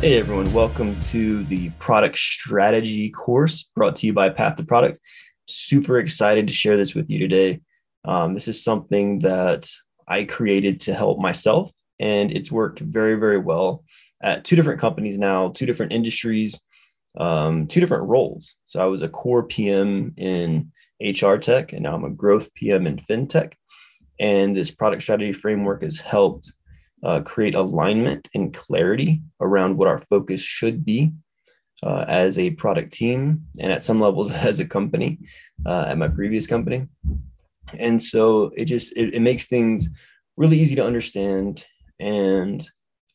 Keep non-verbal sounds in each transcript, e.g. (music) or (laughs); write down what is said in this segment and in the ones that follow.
Hey everyone, welcome to the product strategy course brought to you by Path to Product. Super excited to share this with you today. Um, this is something that I created to help myself, and it's worked very, very well at two different companies now, two different industries, um, two different roles. So I was a core PM in HR tech, and now I'm a growth PM in fintech. And this product strategy framework has helped uh, create alignment and clarity around what our focus should be uh, as a product team and at some levels (laughs) as a company uh, at my previous company. And so it just it, it makes things really easy to understand and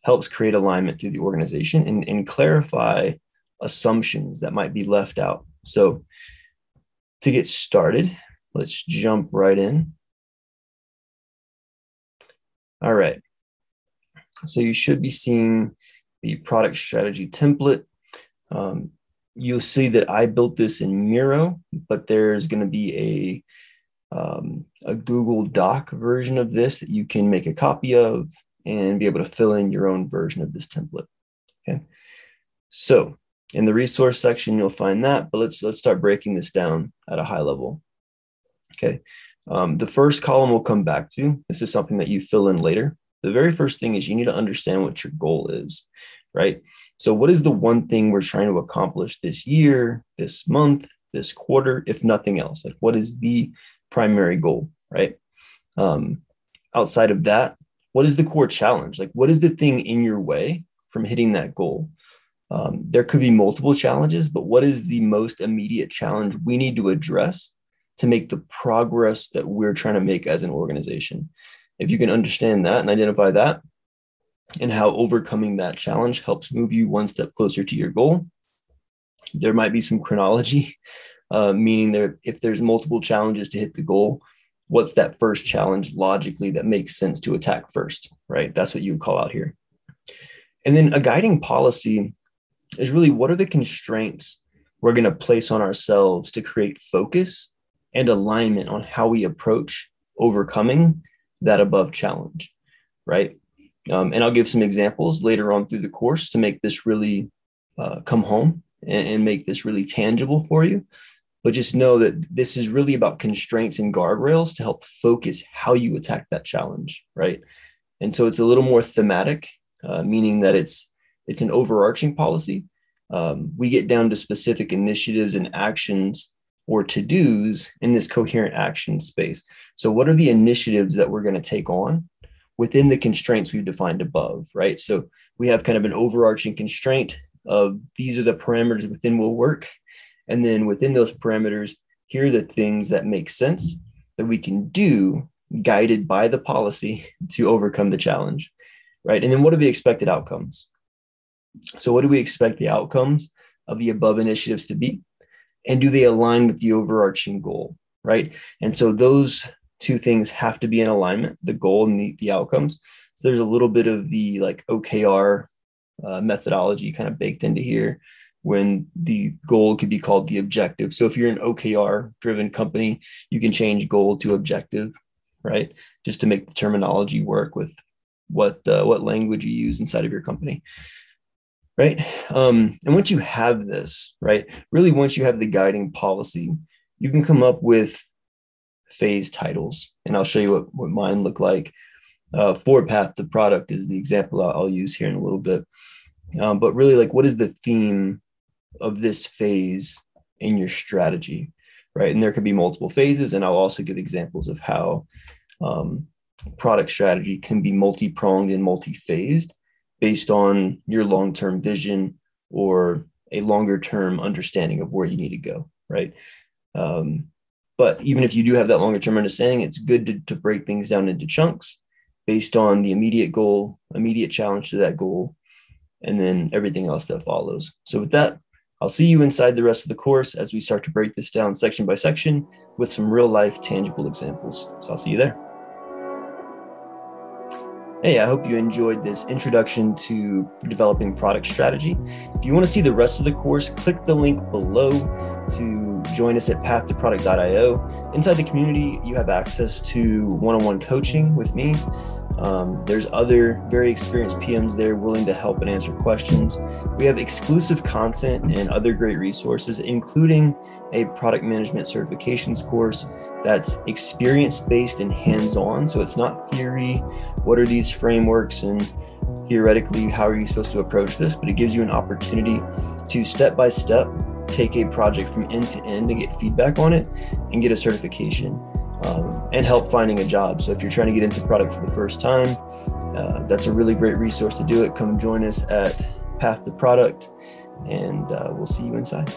helps create alignment through the organization and, and clarify assumptions that might be left out. So to get started let's jump right in. All right so you should be seeing the product strategy template. Um, you'll see that I built this in Miro, but there's going to be a um, a Google Doc version of this that you can make a copy of and be able to fill in your own version of this template. Okay. So in the resource section, you'll find that, but let's let's start breaking this down at a high level. Okay. Um, the first column we'll come back to. This is something that you fill in later the very first thing is you need to understand what your goal is, right? So, what is the one thing we're trying to accomplish this year, this month, this quarter, if nothing else? Like, what is the primary goal, right? Um, outside of that, what is the core challenge? Like, what is the thing in your way from hitting that goal? Um, there could be multiple challenges, but what is the most immediate challenge we need to address to make the progress that we're trying to make as an organization? If you can understand that and identify that and how overcoming that challenge helps move you one step closer to your goal. There might be some chronology (laughs) uh, meaning there if there's multiple challenges to hit the goal what's that first challenge logically that makes sense to attack first right? That's what you would call out here. And then a guiding policy is really what are the constraints we're going to place on ourselves to create focus and alignment on how we approach overcoming that above challenge, right? Um, and I'll give some examples later on through the course to make this really uh, come home and, and make this really tangible for you. But just know that this is really about constraints and guardrails to help focus how you attack that challenge, right? And so it's a little more thematic, uh, meaning that it's it's an overarching policy. Um, we get down to specific initiatives and actions or to dos in this coherent action space. So, what are the initiatives that we're going to take on within the constraints we've defined above, right? So, we have kind of an overarching constraint of these are the parameters within will work. And then within those parameters, here are the things that make sense that we can do guided by the policy (laughs) to overcome the challenge, right? And then what are the expected outcomes? So, what do we expect the outcomes of the above initiatives to be? And do they align with the overarching goal right? And so those two things have to be in alignment the goal and the, the outcomes. So there's a little bit of the like okr uh, methodology kind of baked into here when the goal could be called the objective. So if you're an okr driven company you can change goal to objective right? Just to make the terminology work with what uh, what language you use inside of your company right? Um, and once you have this right really once you have the guiding policy you can come up with phase titles. And i'll show you what, what mine look like. Uh, forward path to product is the example i'll use here in a little bit. Um, but really like what is the theme of this phase in your strategy right? And there could be multiple phases and i'll also give examples of how um, product strategy can be multi-pronged and multi-phased based on your long term vision or a longer term understanding of where you need to go, right? Um, but even if you do have that longer term understanding, it's good to, to break things down into chunks based on the immediate goal, immediate challenge to that goal, and then everything else that follows. So, with that, I'll see you inside the rest of the course as we start to break this down section by section with some real life tangible examples. So, I'll see you there. Hey, I hope you enjoyed this introduction to developing product strategy. If you want to see the rest of the course, click the link below to join us at pathtoproduct.io. Inside the community, you have access to one on one coaching with me. Um, there's other very experienced PMs there willing to help and answer questions. We have exclusive content and other great resources, including a product management certifications course that's experience based and hands on. So it's not theory. What are these frameworks and theoretically how are you supposed to approach this? But it gives you an opportunity to step by step take a project from end to end and get feedback on it and get a certification um, and help finding a job. So if you're trying to get into product for the first time, uh, that's a really great resource to do it. Come join us at Path to Product, and uh, we'll see you inside.